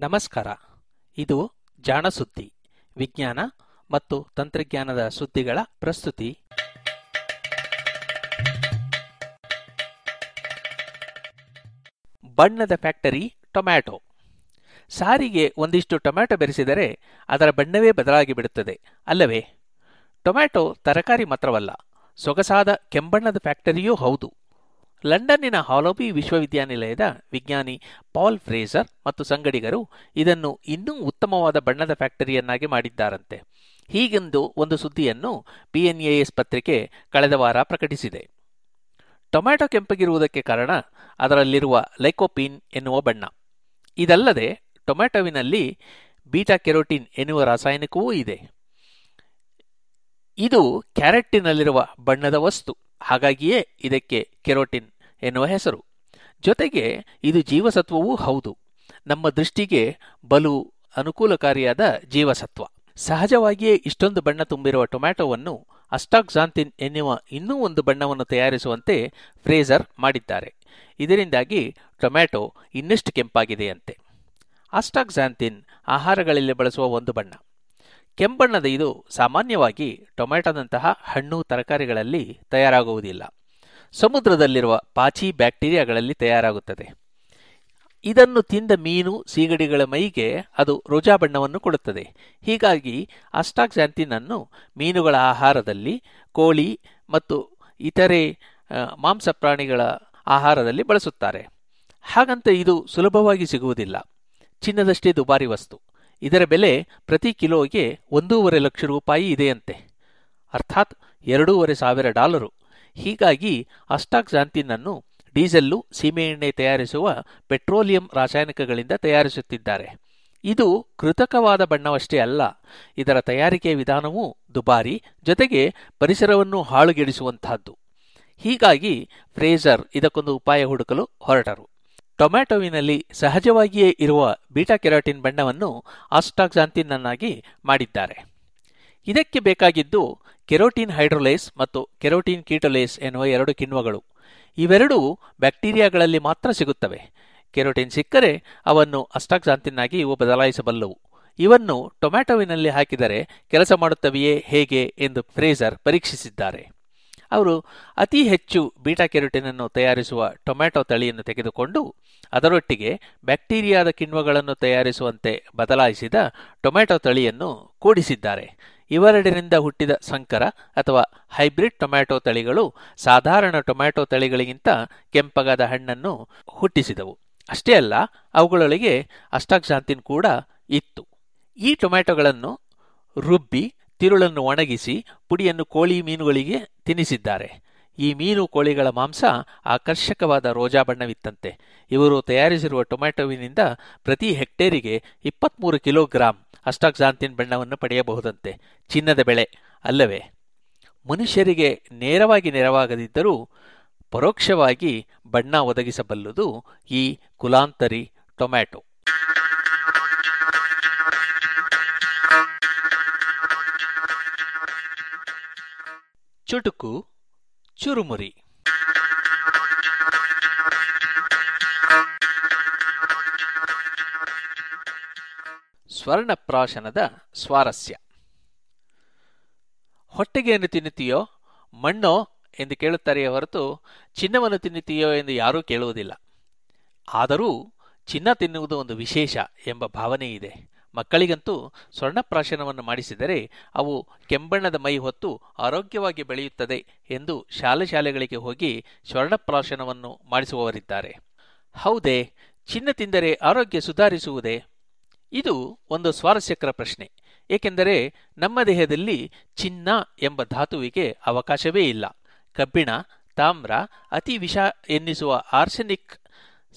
ನಮಸ್ಕಾರ. ಇದು ಜಾಣ ಸುದ್ದಿ ವಿಜ್ಞಾನ ಮತ್ತು ತಂತ್ರಜ್ಞಾನದ ಸುದ್ದಿಗಳ ಪ್ರಸ್ತುತಿ. ಬಣ್ಣದ ಫ್ಯಾಕ್ಟರಿ ಟೊಮ್ಯಾಟೊ. ಸಾರಿಗೆ ಒಂದಿಷ್ಟು ಟೊಮ್ಯಾಟೊ ಬೆರೆಸಿದರೆ ಅದರ ಬಣ್ಣವೇ ಬದಲಾಗಿ ಬಿಡುತ್ತದೆ, ಅಲ್ಲವೇ? ಟೊಮ್ಯಾಟೊ ತರಕಾರಿ ಮಾತ್ರವಲ್ಲ, ಸೊಗಸಾದ ಕೆಂಬಣ್ಣದ ಫ್ಯಾಕ್ಟರಿಯೂ ಹೌದು. ಲಂಡನ್ನಿನ ಹಾಲೋಬಿ ವಿಶ್ವವಿದ್ಯಾನಿಲಯದ ವಿಜ್ಞಾನಿ ಪಾಲ್ ಫ್ರೇಸರ್ ಮತ್ತು ಸಂಗಡಿಗರು ಇದನ್ನು ಇನ್ನೂ ಉತ್ತಮವಾದ ಬಣ್ಣದ ಫ್ಯಾಕ್ಟರಿಯನ್ನಾಗಿ ಮಾಡಿದ್ದಾರಂತೆ. ಹೀಗೆಂದು ಒಂದು ಸುದ್ದಿಯನ್ನು ಪಿಎನ್ಎಎಸ್ ಪತ್ರಿಕೆ ಕಳೆದ ವಾರ ಪ್ರಕಟಿಸಿದೆ. ಟೊಮ್ಯಾಟೊ ಕೆಂಪಗಿರುವುದಕ್ಕೆ ಕಾರಣ ಅದರಲ್ಲಿರುವ ಲೈಕೋಪೀನ್ ಎನ್ನುವ ಬಣ್ಣ. ಇದಲ್ಲದೆ ಟೊಮ್ಯಾಟೊವಿನಲ್ಲಿ ಬೀಟಾ ಕೆರೋಟಿನ್ ಎನ್ನುವ ರಾಸಾಯನಿಕವೂ ಇದೆ. ಇದು ಕ್ಯಾರೆಟ್ಟಿನಲ್ಲಿರುವ ಬಣ್ಣದ ವಸ್ತು. ಹಾಗಾಗಿಯೇ ಇದಕ್ಕೆ ಕೆರೋಟಿನ್ ಎನ್ನುವ ಹೆಸರು. ಜೊತೆಗೆ ಇದು ಜೀವಸತ್ವವೂ ಹೌದು. ನಮ್ಮ ದೃಷ್ಟಿಗೆ ಬಲು ಅನುಕೂಲಕಾರಿಯಾದ ಜೀವಸತ್ವ. ಸಹಜವಾಗಿಯೇ ಇಷ್ಟೊಂದು ಬಣ್ಣ ತುಂಬಿರುವ ಟೊಮ್ಯಾಟೊವನ್ನು ಅಸ್ಟಾಕ್ಸಾಂತಿನ್ ಎನ್ನುವ ಇನ್ನೂ ಒಂದು ಬಣ್ಣವನ್ನು ತಯಾರಿಸುವಂತೆ ಫ್ರೇಜರ್ ಮಾಡಿದ್ದಾರೆ. ಇದರಿಂದಾಗಿ ಟೊಮ್ಯಾಟೊ ಇನ್ನಷ್ಟು ಕೆಂಪಾಗಿದೆಯಂತೆ. ಅಸ್ಟಾಕ್ಸಾಂತಿನ್ ಆಹಾರಗಳಲ್ಲಿ ಬಳಸುವ ಒಂದು ಬಣ್ಣ. ಕೆಂಬಣ್ಣದ ಇದು ಸಾಮಾನ್ಯವಾಗಿ ಟೊಮ್ಯಾಟೊದಂತಹ ಹಣ್ಣು ತರಕಾರಿಗಳಲ್ಲಿ ತಯಾರಾಗುವುದಿಲ್ಲ. ಸಮುದ್ರದಲ್ಲಿರುವ ಪಾಚಿ ಬ್ಯಾಕ್ಟೀರಿಯಾಗಳಲ್ಲಿ ತಯಾರಾಗುತ್ತದೆ. ಇದನ್ನು ತಿಂದ ಮೀನು ಸೀಗಡಿಗಳ ಮೈಗೆ ಅದು ರೋಜಾ ಬಣ್ಣವನ್ನು ಕೊಡುತ್ತದೆ. ಹೀಗಾಗಿ ಅಸ್ಟಾಕ್ಸಾಂತಿನ್ ಅನ್ನು ಮೀನುಗಳ ಆಹಾರದಲ್ಲಿ, ಕೋಳಿ ಮತ್ತು ಇತರೆ ಮಾಂಸ ಪ್ರಾಣಿಗಳ ಆಹಾರದಲ್ಲಿ ಬಳಸುತ್ತಾರೆ. ಹಾಗಂತ ಇದು ಸುಲಭವಾಗಿ ಸಿಗುವುದಿಲ್ಲ. ಚಿನ್ನದಷ್ಟೇ ದುಬಾರಿ ವಸ್ತು. ಇದರ ಬೆಲೆ ಪ್ರತಿ ಕಿಲೋಗೆ ಒಂದೂವರೆ ಲಕ್ಷ ರೂಪಾಯಿ ಇದೆಯಂತೆ. ಅರ್ಥಾತ್ ಎರಡೂವರೆ ಸಾವಿರ ಡಾಲರು. ಹೀಗಾಗಿ ಅಸ್ಟಾಕ್ಸಾಂತಿನ್ ಅನ್ನು ಡೀಸೆಲ್ಲು, ಸೀಮೆಎಣ್ಣೆ ತಯಾರಿಸುವ ಪೆಟ್ರೋಲಿಯಂ ರಾಸಾಯನಿಕಗಳಿಂದ ತಯಾರಿಸುತ್ತಿದ್ದಾರೆ. ಇದು ಕೃತಕವಾದ ಬಣ್ಣವಷ್ಟೇ ಅಲ್ಲ, ಇದರ ತಯಾರಿಕೆ ವಿಧಾನವೂ ದುಬಾರಿ, ಜೊತೆಗೆ ಪರಿಸರವನ್ನು ಹಾಳುಗೆಡಿಸುವಂತಹದ್ದು ಹೀಗಾಗಿ ಫ್ರೇಜರ್ ಇದಕ್ಕೊಂದು ಉಪಾಯ ಹುಡುಕಲು ಹೊರಟರು. ಟೊಮ್ಯಾಟೊವಿನಲ್ಲಿ ಸಹಜವಾಗಿಯೇ ಇರುವ ಬೀಟಾ ಕೆರಾಟಿನ್ ಬಣ್ಣವನ್ನು ಆಸ್ಟಾಕ್ಸಾಂತಿನನ್ನಾಗಿ ಮಾಡಿದ್ದಾರೆ. ಇದಕ್ಕೆ ಬೇಕಾಗಿದ್ದು ಕೆರೋಟಿನ್ ಹೈಡ್ರೋಲೇಸ್ ಮತ್ತು ಕೆರೋಟಿನ್ ಕೀಟೋಲೇಸ್ ಎನ್ನುವ ಎರಡು ಕಿಣ್ವಗಳು. ಇವೆರಡೂ ಬ್ಯಾಕ್ಟೀರಿಯಾಗಳಲ್ಲಿ ಮಾತ್ರ ಸಿಗುತ್ತವೆ. ಕೆರೋಟಿನ್ ಸಿಕ್ಕರೆ ಅವನ್ನು ಅಸ್ಟಾಕ್ಸಾಂತಿನ್ನಾಗಿ ಇವು ಬದಲಾಯಿಸಬಲ್ಲವು. ಇವನ್ನು ಟೊಮ್ಯಾಟೊವಿನಲ್ಲಿ ಹಾಕಿದರೆ ಕೆಲಸ ಮಾಡುತ್ತವೆಯೇ ಹೇಗೆ ಎಂದು ಫ್ರೇಜರ್ ಪರೀಕ್ಷಿಸಿದ್ದಾರೆ. ಅವರು ಅತಿ ಹೆಚ್ಚು ಬೀಟಾ ಕೆರೋಟಿನ್ ಅನ್ನು ತಯಾರಿಸುವ ಟೊಮ್ಯಾಟೊ ತಳಿಯನ್ನು ತೆಗೆದುಕೊಂಡು ಅದರೊಟ್ಟಿಗೆ ಬ್ಯಾಕ್ಟೀರಿಯಾದ ಕಿಣ್ವಗಳನ್ನು ತಯಾರಿಸುವಂತೆ ಬದಲಾಯಿಸಿದ ಟೊಮ್ಯಾಟೊ ತಳಿಯನ್ನು ಕೂಡಿಸಿದ್ದಾರೆ. ಇವೆರಡರಿಂದ ಹುಟ್ಟಿದ ಸಂಕರ ಅಥವಾ ಹೈಬ್ರಿಡ್ ಟೊಮ್ಯಾಟೊ ತಳಿಗಳು ಸಾಧಾರಣ ಟೊಮ್ಯಾಟೊ ತಳಿಗಳಿಗಿಂತ ಕೆಂಪಗಾದ ಹಣ್ಣನ್ನು ಹುಟ್ಟಿಸಿದವು. ಅಷ್ಟೇ ಅಲ್ಲ, ಅವುಗಳೊಳಗೆ ಅಷ್ಟಾಕ್ಷಾಂತಿನ್ ಕೂಡ ಇತ್ತು. ಈ ಟೊಮ್ಯಾಟೊಗಳನ್ನು ರುಬ್ಬಿ ತಿರುಳನ್ನು ಒಣಗಿಸಿ ಪುಡಿಯನ್ನು ಕೋಳಿ ಮೀನುಗಳಿಗೆ ತಿನ್ನಿಸಿದ್ದಾರೆ. ಈ ಮೀನು ಕೋಳಿಗಳ ಮಾಂಸ ಆಕರ್ಷಕವಾದ ರೋಜಾ ಬಣ್ಣವಿತ್ತಂತೆ. ಇವರು ತಯಾರಿಸಿರುವ ಟೊಮ್ಯಾಟೊವಿನಿಂದ ಪ್ರತಿ ಹೆಕ್ಟೇರಿಗೆ ಇಪ್ಪತ್ಮೂರು ಕಿಲೋಗ್ರಾಂ ಅಷ್ಟಾಕ್ಸಾಂತಿನ್ ಬಣ್ಣವನ್ನು ಪಡೆಯಬಹುದಂತೆ. ಚಿನ್ನದ ಬೆಳೆ ಅಲ್ಲವೇ? ಮನುಷ್ಯರಿಗೆ ನೇರವಾಗಿ ನೆರವಾಗದಿದ್ದರೂ ಪರೋಕ್ಷವಾಗಿ ಬಣ್ಣ ಒದಗಿಸಬಲ್ಲುದು ಈ ಕುಲಾಂತರಿ ಟೊಮ್ಯಾಟೊ. ಚುಟುಕು, ಚುರುಮುರಿ. ಸ್ವರ್ಣಪ್ರಾಶನದ ಸ್ವಾರಸ್ಯ. ಹೊಟ್ಟೆಗೇನು ತಿನ್ನುತ್ತೀಯೋ ಮಣ್ಣೋ ಎಂದು ಕೇಳುತ್ತಾರೆಯೇ ಹೊರತು ಚಿನ್ನವನ್ನು ತಿನ್ನುತ್ತೀಯೋ ಎಂದು ಯಾರೂ ಕೇಳುವುದಿಲ್ಲ. ಆದರೂ ಚಿನ್ನ ತಿನ್ನುವುದು ಒಂದು ವಿಶೇಷ ಎಂಬ ಭಾವನೆ ಇದೆ ಮಕ್ಕಳಿಗಂತೂ ಸ್ವರ್ಣಪ್ರಾಶನವನ್ನು ಮಾಡಿಸಿದರೆ ಅವು ಕೆಂಬಣ್ಣದ ಮೈ ಹೊತ್ತು ಆರೋಗ್ಯವಾಗಿ ಬೆಳೆಯುತ್ತದೆ ಎಂದು ಶಾಲೆ ಶಾಲೆಗಳಿಗೆ ಹೋಗಿ ಸ್ವರ್ಣಪ್ರಾಶನವನ್ನು ಮಾಡಿಸುವವರಿದ್ದಾರೆ. ಹೌದೇ, ಚಿನ್ನ ತಿಂದರೆ ಆರೋಗ್ಯ ಸುಧಾರಿಸುವುದೇ? ಇದು ಒಂದು ಸ್ವಾರಸ್ಯಕರ ಪ್ರಶ್ನೆ. ಏಕೆಂದರೆ ನಮ್ಮ ದೇಹದಲ್ಲಿ ಚಿನ್ನ ಎಂಬ ಧಾತುವಿಗೆ ಅವಕಾಶವೇ ಇಲ್ಲ. ಕಬ್ಬಿಣ, ತಾಮ್ರ, ಅತಿ ವಿಷ ಎನ್ನಿಸುವ ಆರ್ಸೆನಿಕ್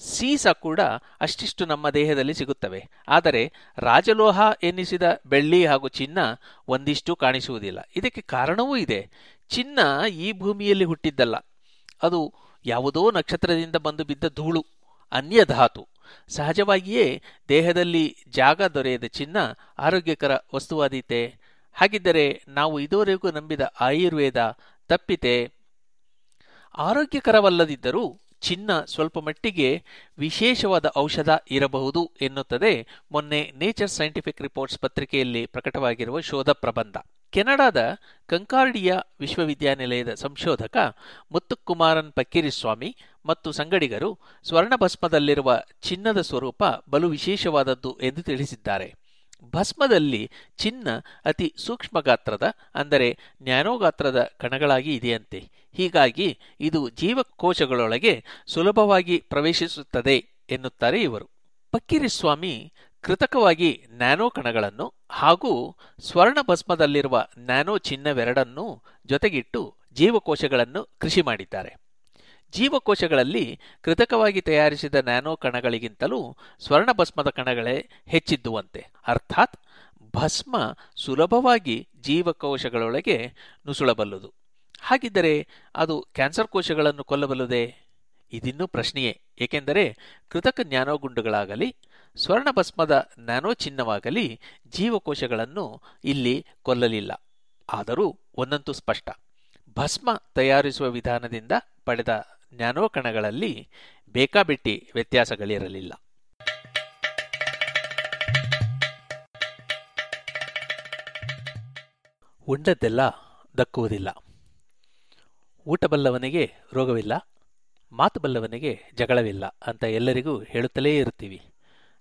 ಸೀಸ ಕೂಡ ಅಷ್ಟಿಷ್ಟು ನಮ್ಮ ದೇಹದಲ್ಲಿ ಸಿಗುತ್ತವೆ. ಆದರೆ ರಾಜಲೋಹ ಎನ್ನಿಸಿದ ಬೆಳ್ಳಿ ಹಾಗೂ ಚಿನ್ನ ಒಂದಿಷ್ಟು ಕಾಣಿಸುವುದಿಲ್ಲ. ಇದಕ್ಕೆ ಕಾರಣವೂ ಇದೆ. ಚಿನ್ನ ಈ ಭೂಮಿಯಲ್ಲಿ ಹುಟ್ಟಿದ್ದಲ್ಲ. ಅದು ಯಾವುದೋ ನಕ್ಷತ್ರದಿಂದ ಬಂದು ಬಿದ್ದ ಧೂಳು ಅನ್ಯ ಧಾತು ಸಹಜವಾಗಿಯೇ ದೇಹದಲ್ಲಿ ಜಾಗ ದೊರೆಯದ ಚಿನ್ನ ಆರೋಗ್ಯಕರ ವಸ್ತುವಾದೀತೆ. ಹಾಗಿದ್ದರೆ ನಾವು ಇದುವರೆಗೂ ನಂಬಿದ ಆಯುರ್ವೇದ ತಪ್ಪಿತೆ. ಆರೋಗ್ಯಕರವಲ್ಲದಿದ್ದರೂ ಚಿನ್ನ ಸ್ವಲ್ಪ ಮಟ್ಟಿಗೆ ವಿಶೇಷವಾದ ಔಷಧ ಇರಬಹುದು ಎನ್ನುತ್ತದೆ. ಮೊನ್ನೆ ನೇಚರ್ ಸೈಂಟಿಫಿಕ್ ರಿಪೋರ್ಟ್ಸ್ ಪತ್ರಿಕೆಯಲ್ಲಿ ಪ್ರಕಟವಾಗಿರುವ ಶೋಧ ಪ್ರಬಂಧ. ಕೆನಡಾದ ಕಂಕಾರ್ಡಿಯಾ ವಿಶ್ವವಿದ್ಯಾನಿಲಯದ ಸಂಶೋಧಕ ಮುತ್ತುಕುಮಾರನ್ ಪಕ್ಕಿರಿಸ್ವಾಮಿ ಮತ್ತು ಸಂಗಡಿಗರು ಸ್ವರ್ಣಭಸ್ಮದಲ್ಲಿರುವ ಚಿನ್ನದ ಸ್ವರೂಪ ಬಲು ವಿಶೇಷವಾದದ್ದು ಎಂದು ತಿಳಿಸಿದ್ದಾರೆ. ಭಸ್ಮದಲ್ಲಿ ಚಿನ್ನ ಅತಿ ಸೂಕ್ಷ್ಮ ಗಾತ್ರದ, ಅಂದರೆ ನ್ಯಾನೋ ಗಾತ್ರದ ಕಣಗಳಾಗಿ ಇದೆಯಂತೆ. ಹೀಗಾಗಿ ಇದು ಜೀವಕೋಶಗಳೊಳಗೆ ಸುಲಭವಾಗಿ ಪ್ರವೇಶಿಸುತ್ತದೆ ಎನ್ನುತ್ತಾರೆ ಇವರು. ಪಕ್ಕಿರಿಸ್ವಾಮಿ ಕೃತಕವಾಗಿ ನ್ಯಾನೋ ಕಣಗಳನ್ನು ಹಾಗೂ ಸ್ವರ್ಣ ಭಸ್ಮದಲ್ಲಿರುವ ನ್ಯಾನೋ ಚಿನ್ನವೆರಡನ್ನೂ ಜೊತೆಗಿಟ್ಟು ಜೀವಕೋಶಗಳನ್ನು ಕೃಷಿ ಮಾಡಿದ್ದಾರೆ. ಜೀವಕೋಶಗಳಲ್ಲಿ ಕೃತಕವಾಗಿ ತಯಾರಿಸಿದ ನ್ಯಾನೋ ಕಣಗಳಿಗಿಂತಲೂ ಸ್ವರ್ಣಭಸ್ಮದ ಕಣಗಳೇ ಹೆಚ್ಚಿದ್ದುವಂತೆ. ಅರ್ಥಾತ್ ಭಸ್ಮ ಸುಲಭವಾಗಿ ಜೀವಕೋಶಗಳೊಳಗೆ ನುಸುಳಬಲ್ಲದು. ಹಾಗಿದ್ದರೆ ಅದು ಕ್ಯಾನ್ಸರ್ ಕೋಶಗಳನ್ನು ಕೊಲ್ಲಬಲ್ಲುದೇ? ಇದಿನ್ನೂ ಪ್ರಶ್ನೆಯೇ. ಏಕೆಂದರೆ ಕೃತಕ ನ್ಯಾನೋಗುಂಡುಗಳಾಗಲಿ ಸ್ವರ್ಣಭಸ್ಮದ ನ್ಯಾನೋ ಚಿನ್ನವಾಗಲಿ ಜೀವಕೋಶಗಳನ್ನು ಇಲ್ಲಿ ಕೊಲ್ಲಲಿಲ್ಲ. ಆದರೂ ಒಂದಂತೂ ಸ್ಪಷ್ಟ. ಭಸ್ಮ ತಯಾರಿಸುವ ವಿಧಾನದಿಂದ ಪಡೆದ ನ್ಯಾನೋ ಕಣಗಳಲ್ಲಿ ಬೇಕಾಬಿಟ್ಟಿ ವ್ಯತ್ಯಾಸಗಳಿರಲಿಲ್ಲ. ಉಂಡದ್ದೆಲ್ಲ ದಕ್ಕುವುದಿಲ್ಲ. ಊಟ ಬಲ್ಲವನಿಗೆ ರೋಗವಿಲ್ಲ ಮಾತು ಬಲ್ಲವನಿಗೆ ಜಗಳವಿಲ್ಲ ಅಂತ ಎಲ್ಲರಿಗೂ ಹೇಳುತ್ತಲೇ ಇರ್ತೀವಿ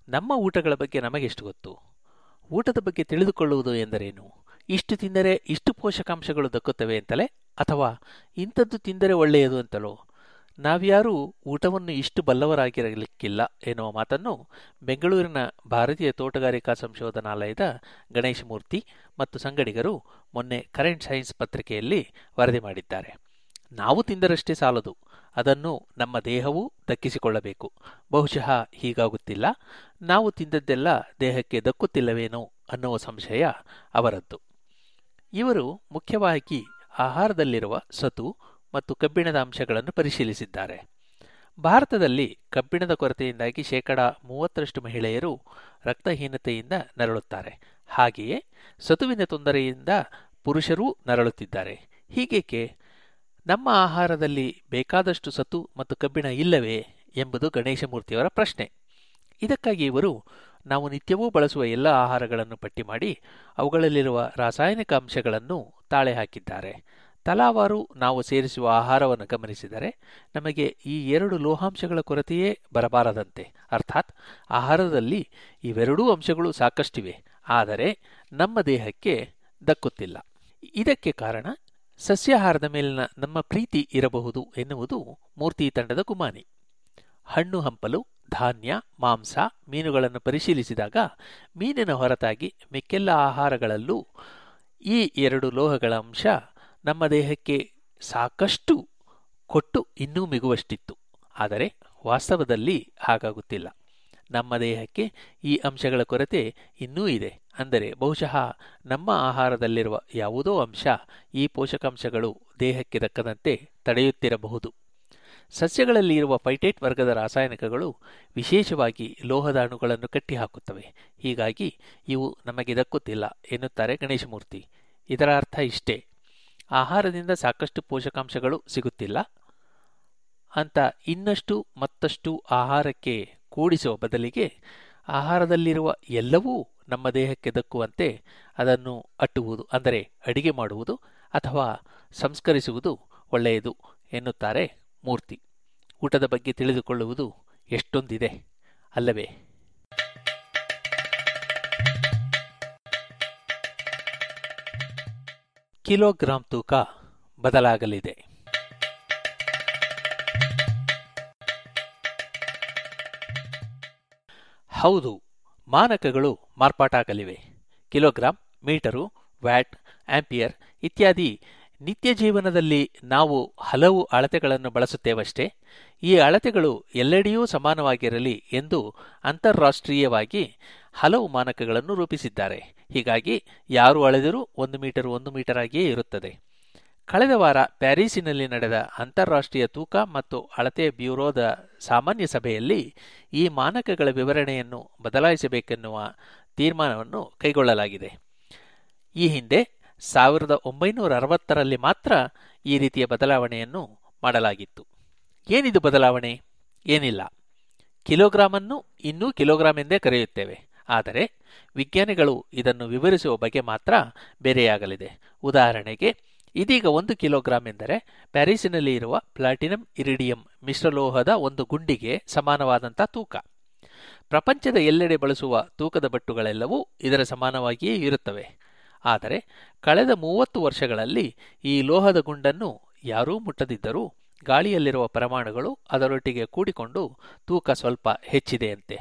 ನಮ್ಮ ಊಟಗಳ ಬಗ್ಗೆ ನಮಗೆಷ್ಟು ಗೊತ್ತು? ಊಟದ ಬಗ್ಗೆ ತಿಳಿದುಕೊಳ್ಳುವುದು ಎಂದರೇನು? ಇಷ್ಟು ತಿಂದರೆ ಇಷ್ಟು ಪೋಷಕಾಂಶಗಳು ದಕ್ಕುತ್ತವೆ ಅಂತಲೇ ಅಥವಾ ಇಂಥದ್ದು ತಿಂದರೆ ಒಳ್ಳೆಯದು ಅಂತಲೋ? ನಾವ್ಯಾರೂ ಊಟವನ್ನು ಇಷ್ಟು ಬಲ್ಲವರಾಗಿರಲಿಕ್ಕಿಲ್ಲ ಎನ್ನುವ ಮಾತನ್ನು ಬೆಂಗಳೂರಿನ ಭಾರತೀಯ ತೋಟಗಾರಿಕಾ ಸಂಶೋಧನಾಲಯದ ಗಣೇಶ ಮೂರ್ತಿ ಮತ್ತು ಸಂಗಡಿಗರು ಮೊನ್ನೆ ಕರೆಂಟ್ ಸೈನ್ಸ್ ಪತ್ರಿಕೆಯಲ್ಲಿ ವರದಿ ಮಾಡಿದ್ದಾರೆ. ನಾವು ತಿಂದರಷ್ಟೇ ಸಾಲದು. ಅದನ್ನು ನಮ್ಮ ದೇಹವೂ ದಕ್ಕಿಸಿಕೊಳ್ಳಬೇಕು. ಬಹುಶಃ ಹೀಗಾಗುತ್ತಿಲ್ಲ. ನಾವು ತಿಂದದ್ದೆಲ್ಲ ದೇಹಕ್ಕೆ ದಕ್ಕುತ್ತಿಲ್ಲವೇನೋ ಅನ್ನುವ ಸಂಶಯ ಅವರದ್ದು. ಇವರು ಮುಖ್ಯವಾಗಿ ಆಹಾರದಲ್ಲಿರುವ ಸತು ಮತ್ತು ಕಬ್ಬಿಣದ ಅಂಶಗಳನ್ನು ಪರಿಶೀಲಿಸಿದ್ದಾರೆ. ಭಾರತದಲ್ಲಿ ಕಬ್ಬಿಣದ ಕೊರತೆಯಿಂದಾಗಿ ಶೇಕಡಾ ಮೂವತ್ತರಷ್ಟು ಮಹಿಳೆಯರು ರಕ್ತಹೀನತೆಯಿಂದ ನರಳುತ್ತಾರೆ. ಹಾಗೆಯೇ ಸತುವಿನ ತೊಂದರೆಯಿಂದ ಪುರುಷರೂ ನರಳುತ್ತಿದ್ದಾರೆ. ಹೀಗೇಕೆ ನಮ್ಮ ಆಹಾರದಲ್ಲಿ ಬೇಕಾದಷ್ಟು ಸತು ಮತ್ತು ಕಬ್ಬಿಣ ಇಲ್ಲವೇ ಎಂಬುದು ಗಣೇಶಮೂರ್ತಿಯವರ ಪ್ರಶ್ನೆ. ಇದಕ್ಕಾಗಿ ಇವರು ನಾವು ನಿತ್ಯವೂ ಬಳಸುವ ಎಲ್ಲ ಆಹಾರಗಳನ್ನು ಪಟ್ಟಿ ಮಾಡಿ ಅವುಗಳಲ್ಲಿರುವ ರಾಸಾಯನಿಕ ಅಂಶಗಳನ್ನು ತಾಳೆ ಹಾಕಿದ್ದಾರೆ. ತಲಾವಾರು ನಾವು ಸೇರಿಸುವ ಆಹಾರವನ್ನು ಗಮನಿಸಿದರೆ ನಮಗೆ ಈ ಎರಡು ಲೋಹಾಂಶಗಳ ಕೊರತೆಯೇ ಬರಬಾರದಂತೆ. ಅರ್ಥಾತ್ ಆಹಾರದಲ್ಲಿ ಇವೆರಡೂ ಅಂಶಗಳು ಸಾಕಷ್ಟಿವೆ, ಆದರೆ ನಮ್ಮ ದೇಹಕ್ಕೆ ದಕ್ಕುತ್ತಿಲ್ಲ. ಇದಕ್ಕೆ ಕಾರಣ ಸಸ್ಯಾಹಾರದ ಮೇಲಿನ ನಮ್ಮ ಪ್ರೀತಿ ಇರಬಹುದು ಎನ್ನುವುದು ಮೂರ್ತಿ ತಂಡದ ಗುಮಾನಿ. ಹಣ್ಣು ಹಂಪಲು, ಧಾನ್ಯ, ಮಾಂಸ, ಮೀನುಗಳನ್ನು ಪರಿಶೀಲಿಸಿದಾಗ ಮೀನಿನ ಹೊರತಾಗಿ ಮಿಕ್ಕೆಲ್ಲ ಆಹಾರಗಳಲ್ಲೂ ಈ ಎರಡು ಲೋಹಗಳ ಅಂಶ ನಮ್ಮ ದೇಹಕ್ಕೆ ಸಾಕಷ್ಟು ಕೊಟ್ಟು ಇನ್ನೂ ಮಿಗುವಷ್ಟಿತ್ತು. ಆದರೆ ವಾಸ್ತವದಲ್ಲಿ ಹಾಗಾಗುತ್ತಿಲ್ಲ. ನಮ್ಮ ದೇಹಕ್ಕೆ ಈ ಅಂಶಗಳ ಕೊರತೆ ಇನ್ನೂ ಇದೆ. ಅಂದರೆ ಬಹುಶಃ ನಮ್ಮ ಆಹಾರದಲ್ಲಿರುವ ಯಾವುದೋ ಅಂಶ ಈ ಪೋಷಕಾಂಶಗಳು ದೇಹಕ್ಕೆ ದಕ್ಕದಂತೆ ತಡೆಯುತ್ತಿರಬಹುದು. ಸಸ್ಯಗಳಲ್ಲಿ ಇರುವ ಫೈಟೇಟ್ ವರ್ಗದ ರಾಸಾಯನಿಕಗಳು ವಿಶೇಷವಾಗಿ ಲೋಹದ ಅಣುಗಳನ್ನು ಕಟ್ಟಿಹಾಕುತ್ತವೆ. ಹೀಗಾಗಿ ಇವು ನಮಗೆ ದಕ್ಕುತ್ತಿಲ್ಲ ಎನ್ನುತ್ತಾರೆ ಗಣೇಶಮೂರ್ತಿ. ಇದರ ಅರ್ಥ ಇಷ್ಟೇ. ಆಹಾರದಿಂದ ಸಾಕಷ್ಟು ಪೋಷಕಾಂಶಗಳು ಸಿಗುತ್ತಿಲ್ಲ. ಅಂತ ಇನ್ನಷ್ಟು ಮತ್ತಷ್ಟು ಆಹಾರಕ್ಕೆ ಕೂಡಿಸುವ ಬದಲಿಗೆ ಆಹಾರದಲ್ಲಿರುವ ಎಲ್ಲವೂ ನಮ್ಮ ದೇಹಕ್ಕೆ ದಕ್ಕುವಂತೆ ಅದನ್ನು ಅಟ್ಟುವುದು, ಅಂದರೆ ಅಡಿಗೆ ಮಾಡುವುದು ಅಥವಾ ಸಂಸ್ಕರಿಸುವುದು ಒಳ್ಳೆಯದು ಎನ್ನುತ್ತಾರೆ ಮೂರ್ತಿ. ಊಟದ ಬಗ್ಗೆ ತಿಳಿದುಕೊಳ್ಳುವುದು ಎಷ್ಟೊಂದಿದೆ ಅಲ್ಲವೇ? ಕಿಲೋಗ್ರಾಂ ತೂಕ ಬದಲಾಗಲಿದೆ. ಹೌದು, ಮಾನಕಗಳು ಮಾರ್ಪಾಟಾಗಲಿವೆ. ಕಿಲೋಗ್ರಾಂ, ಮೀಟರು, ವ್ಯಾಟ್, ಆಂಪಿಯರ್ ಇತ್ಯಾದಿ ನಿತ್ಯ ಜೀವನದಲ್ಲಿ ನಾವು ಹಲವು ಅಳತೆಗಳನ್ನು ಬಳಸುತ್ತೇವಷ್ಟೇ. ಈ ಅಳತೆಗಳು ಎಲ್ಲೆಡೆಯೂ ಸಮಾನವಾಗಿರಲಿ ಎಂದು ಅಂತಾರಾಷ್ಟ್ರೀಯವಾಗಿ ಹಲವು ಮಾನಕಗಳನ್ನು ರೂಪಿಸಿದ್ದಾರೆ. ಹೀಗಾಗಿ ಯಾರು ಅಳೆದರೂ ಒಂದು ಮೀಟರ್ ಒಂದು ಮೀಟರ್ ಆಗಿಯೇ ಇರುತ್ತದೆ. ಕಳೆದ ವಾರ ಪ್ಯಾರಿಸಿನಲ್ಲಿ ನಡೆದ ಅಂತಾರಾಷ್ಟ್ರೀಯ ತೂಕ ಮತ್ತು ಅಳತೆ ಬ್ಯೂರೋದ ಸಾಮಾನ್ಯ ಸಭೆಯಲ್ಲಿ ಈ ಮಾನಕಗಳ ವಿವರಣೆಯನ್ನು ಬದಲಾಯಿಸಬೇಕೆನ್ನುವ ತೀರ್ಮಾನವನ್ನು ಕೈಗೊಳ್ಳಲಾಗಿದೆ. ಈ ಹಿಂದೆ ಸಾವಿರದ ಒಂಬೈನೂರ ಅರವತ್ತರಲ್ಲಿ ಮಾತ್ರ ಈ ರೀತಿಯ ಬದಲಾವಣೆಯನ್ನು ಮಾಡಲಾಗಿತ್ತು. ಏನಿದು ಬದಲಾವಣೆ? ಏನಿಲ್ಲ. ಕಿಲೋಗ್ರಾಮನ್ನು ಇನ್ನೂ ಕಿಲೋಗ್ರಾಮ್ ಎಂದೇ ಕರೆಯುತ್ತೇವೆ. ಆದರೆ ವಿಜ್ಞಾನಿಗಳು ಇದನ್ನು ವಿವರಿಸುವ ಬಗೆ ಮಾತ್ರ ಬೇರೆಯಾಗಲಿದೆ. ಉದಾಹರಣೆಗೆ, ಇದೀಗ ಒಂದು ಕಿಲೋಗ್ರಾಂ ಎಂದರೆ ಪ್ಯಾರಿಸಿನಲ್ಲಿ ಇರುವ ಪ್ಲಾಟಿನಂ ಇರಿಡಿಯಂ ಮಿಶ್ರಲೋಹದ ಒಂದು ಗುಂಡಿಗೆ ಸಮಾನವಾದಂಥ ತೂಕ. ಪ್ರಪಂಚದ ಎಲ್ಲೆಡೆ ಬಳಸುವ ತೂಕದ ಬಟ್ಟುಗಳೆಲ್ಲವೂ ಇದರ ಸಮಾನವಾಗಿಯೇ ಇರುತ್ತವೆ. ಆದರೆ ಕಳೆದ ಮೂವತ್ತು ವರ್ಷಗಳಲ್ಲಿ ಈ ಲೋಹದ ಗುಂಡನ್ನು ಯಾರೂ ಮುಟ್ಟದಿದ್ದರೂ ಗಾಳಿಯಲ್ಲಿರುವ ಪರಮಾಣುಗಳು ಅದರೊಟ್ಟಿಗೆ ಕೂಡಿಕೊಂಡು ತೂಕ ಸ್ವಲ್ಪ ಹೆಚ್ಚಿದೆಯಂತೆ.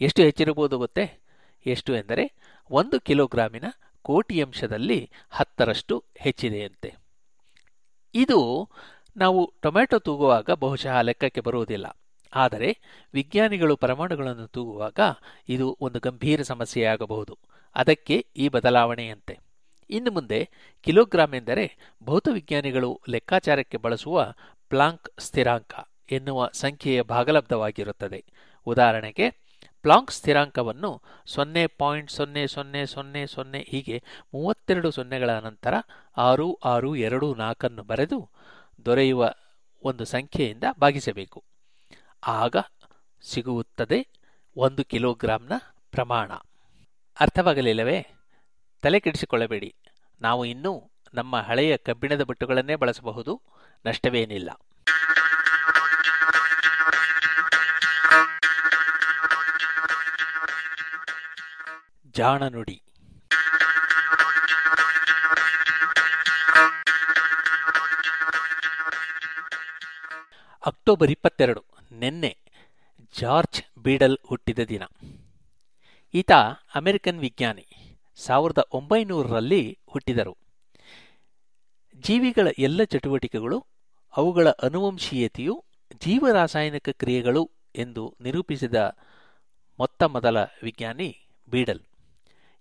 ಎಷ್ಟು ಹೆಚ್ಚಿರಬಹುದು ಗೊತ್ತೇ? ಎಷ್ಟು ಎಂದರೆ ಒಂದು ಕಿಲೋಗ್ರಾಮಿನ ಕೋಟಿ ಅಂಶದಲ್ಲಿ ಹತ್ತರಷ್ಟು ಹೆಚ್ಚಿದೆಯಂತೆ. ಇದು ನಾವು ಟೊಮೆಟೊ ತೂಗುವಾಗ ಬಹುಶಃ ಲೆಕ್ಕಕ್ಕೆ ಬರುವುದಿಲ್ಲ. ಆದರೆ ವಿಜ್ಞಾನಿಗಳು ಪರಮಾಣುಗಳನ್ನು ತೂಗುವಾಗ ಇದು ಒಂದು ಗಂಭೀರ ಸಮಸ್ಯೆಯಾಗಬಹುದು. ಅದಕ್ಕೆ ಈ ಬದಲಾವಣೆಯಂತೆ. ಇನ್ನು ಮುಂದೆ ಕಿಲೋಗ್ರಾಮ್ ಎಂದರೆ ಭೌತವಿಜ್ಞಾನಿಗಳು ಲೆಕ್ಕಾಚಾರಕ್ಕೆ ಬಳಸುವ ಪ್ಲಾಂಕ್ ಸ್ಥಿರಾಂಕ ಎನ್ನುವ ಸಂಖ್ಯೆಯ ಭಾಗಲಬ್ಧವಾಗಿರುತ್ತದೆ. ಉದಾಹರಣೆಗೆ ಪ್ಲಾಂಕ್ ಸ್ಥಿರಾಂಕವನ್ನು ಸೊನ್ನೆ ಪಾಯಿಂಟ್ ಸೊನ್ನೆ ಸೊನ್ನೆ ಸೊನ್ನೆ ಸೊನ್ನೆ ಹೀಗೆ ಮೂವತ್ತೆರಡು ಸೊನ್ನೆಗಳ ನಂತರ ಆರು ಆರು ಎರಡು ನಾಲ್ಕನ್ನು ಬರೆದು ದೊರೆಯುವ ಒಂದು ಸಂಖ್ಯೆಯಿಂದ ಭಾಗಿಸಬೇಕು. ಆಗ ಸಿಗುತ್ತದೆ ಒಂದು ಕಿಲೋಗ್ರಾಂನ ಪ್ರಮಾಣ. ಅರ್ಥವಾಗಲಿಲ್ಲವೇ? ತಲೆ ಕೆಡಿಸಿಕೊಳ್ಳಬೇಡಿ. ನಾವು ಇನ್ನೂ ನಮ್ಮ ಹಳೆಯ ಕಬ್ಬಿಣದ ಬಟ್ಟುಗಳನ್ನೇ ಬಳಸಬಹುದು. ನಷ್ಟವೇನಿಲ್ಲ. ಜಾಣ ನುಡಿ. ಅಕ್ಟೋಬರ್ ಇಪ್ಪತ್ತೆರಡು, ನಿನ್ನೆ ಜಾರ್ಜ್ ಬೀಡಲ್ ಹುಟ್ಟಿದ ದಿನ. ಈತ ಅಮೆರಿಕನ್ ವಿಜ್ಞಾನಿ, ಸಾವಿರದ ಒಂಬೈನೂರರಲ್ಲಿ ಹುಟ್ಟಿದರು. ಜೀವಿಗಳ ಎಲ್ಲ ಚಟುವಟಿಕೆಗಳು, ಅವುಗಳ ಅನುವಂಶೀಯತೆಯು ಜೀವರಾಸಾಯನಿಕ ಕ್ರಿಯೆಗಳು ಎಂದು ನಿರೂಪಿಸಿದ ಮೊತ್ತ ಮೊದಲ ವಿಜ್ಞಾನಿ ಬೀಡಲ್.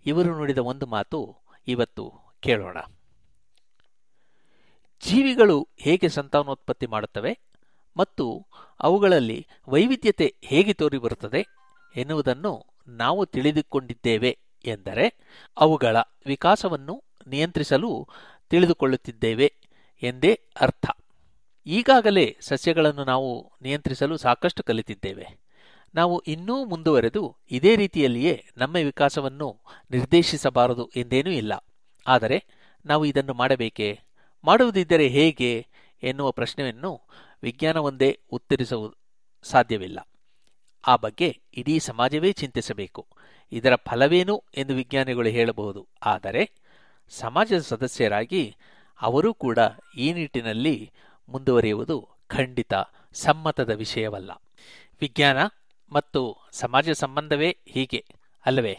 ಇವರು ನುಡಿದ ಒಂದು ಮಾತು ಇವತ್ತು ಕೇಳೋಣ. ಜೀವಿಗಳು ಹೇಗೆ ಸಂತಾನೋತ್ಪತ್ತಿ ಮಾಡುತ್ತವೆ ಮತ್ತು ಅವುಗಳಲ್ಲಿ ವೈವಿಧ್ಯತೆ ಹೇಗೆ ತೋರಿಬರುತ್ತದೆ ಎನ್ನುವುದನ್ನು ನಾವು ತಿಳಿದುಕೊಂಡಿದ್ದೇವೆ ಎಂದರೆ ಅವುಗಳ ವಿಕಾಸವನ್ನು ನಿಯಂತ್ರಿಸಲು ತಿಳಿದುಕೊಳ್ಳುತ್ತಿದ್ದೇವೆ ಎಂದೇ ಅರ್ಥ. ಈಗಾಗಲೇ ಸಸ್ಯಗಳನ್ನು ನಾವು ನಿಯಂತ್ರಿಸಲು ಸಾಕಷ್ಟು ಕಲಿತಿದ್ದೇವೆ. ನಾವು ಇನ್ನೂ ಮುಂದುವರೆದು ಇದೇ ರೀತಿಯಲ್ಲಿಯೇ ನಮ್ಮ ವಿಕಾಸವನ್ನು ನಿರ್ದೇಶಿಸಬಾರದು ಎಂದೇನೂ ಇಲ್ಲ. ಆದರೆ ನಾವು ಇದನ್ನು ಮಾಡಬೇಕೇ? ಮಾಡುವುದಿದ್ದರೆ ಹೇಗೆ ಎನ್ನುವ ಪ್ರಶ್ನೆಯನ್ನು ವಿಜ್ಞಾನವೊಂದೇ ಉತ್ತರಿಸುವುದು ಸಾಧ್ಯವಿಲ್ಲ. ಆ ಬಗ್ಗೆ ಇಡೀ ಸಮಾಜವೇ ಚಿಂತಿಸಬೇಕು. ಇದರ ಫಲವೇನು ಎಂದು ವಿಜ್ಞಾನಿಗಳು ಹೇಳಬಹುದು. ಆದರೆ ಸಮಾಜದ ಸದಸ್ಯರಾಗಿ ಅವರೂ ಕೂಡ ಈ ನಿಟ್ಟಿನಲ್ಲಿ ಮುಂದುವರಿಯುವುದು ಖಂಡಿತ ಸಮ್ಮತದ ವಿಷಯವಲ್ಲ. ವಿಜ್ಞಾನ ಮತ್ತು ಸಮಾಜ ಸಂಬಂಧವೇ ಹೀಗೆ, ಅಲ್ಲವೇ?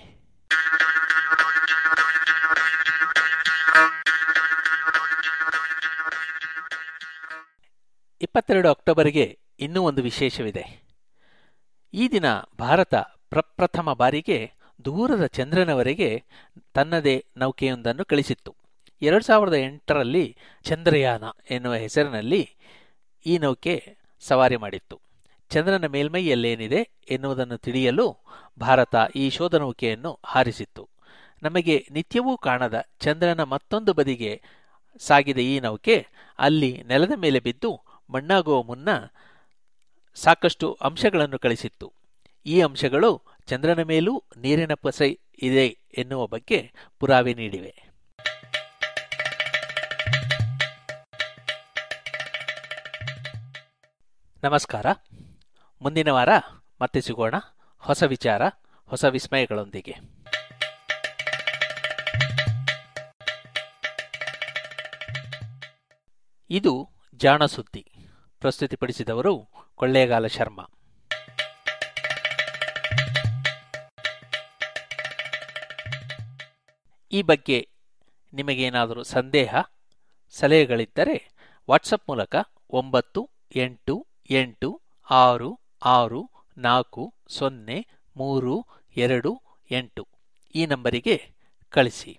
ಇಪ್ಪತ್ತೆರಡು ಅಕ್ಟೋಬರ್ಗೆ ಇನ್ನೂ ಒಂದು ವಿಶೇಷವಿದೆ. ಈ ದಿನ ಭಾರತ ಪ್ರಪ್ರಥಮ ಬಾರಿಗೆ ದೂರದ ಚಂದ್ರನವರೆಗೆ ತನ್ನದೇ ನೌಕೆಯೊಂದನ್ನು ಕಳಿಸಿತ್ತು. ಎರಡು ಸಾವಿರದ ಎಂಟರಲ್ಲಿ ಚಂದ್ರಯಾನ ಎನ್ನುವ ಹೆಸರಿನಲ್ಲಿ ಈ ನೌಕೆ ಸವಾರಿ ಮಾಡಿತ್ತು. ಚಂದ್ರನ ಮೇಲ್ಮೈಯಲ್ಲೇನಿದೆ ಎನ್ನುವುದನ್ನು ತಿಳಿಯಲು ಭಾರತ ಈ ಶೋಧ ನೌಕೆಯನ್ನು ಹಾರಿಸಿತ್ತು. ನಮಗೆ ನಿತ್ಯವೂ ಕಾಣದ ಚಂದ್ರನ ಮತ್ತೊಂದು ಬದಿಗೆ ಸಾಗಿದ ಈ ನೌಕೆ. ಅಲ್ಲಿ ನೆಲದ ಮೇಲೆ ಬಿದ್ದು ಮಣ್ಣಾಗುವ ಮುನ್ನ ಸಾಕಷ್ಟು ಅಂಶಗಳನ್ನು ಕಳಿಸಿತ್ತು. ಈ ಅಂಶಗಳು ಚಂದ್ರನ ಮೇಲೂ ನೀರಿನ ಪಸೆ ಇದೆ ಎನ್ನುವ ಬಗ್ಗೆ ಪುರಾವೆ ನೀಡಿವೆ. ನಮಸ್ಕಾರ. ಮುಂದಿನ ವಾರ ಮತ್ತೆ ಸಿಗೋಣ. ಹೊಸ ವಿಚಾರ, ಹೊಸ ವಿಸ್ಮಯಗಳೊಂದಿಗೆ. ಇದು ಜಾಣ ಸುದ್ದಿ. ಪ್ರಸ್ತುತಿಪಡಿಸಿದವರು ಕೊಳ್ಳೇಗಾಲ ಶರ್ಮಾ. ಈ ಬಗ್ಗೆ ನಿಮಗೇನಾದರೂ ಸಂದೇಹ, ಸಲಹೆಗಳಿದ್ದರೆ ವಾಟ್ಸಪ್ ಮೂಲಕ ಒಂಬತ್ತು ಎಂಟು ಎಂಟು ಆರು ಆರು ನಾಲ್ಕು ಸೊನ್ನೆ ಮೂರು ಎರಡು ಎಂಟು ಈ ನಂಬರಿಗೆ ಕಳಿಸಿ.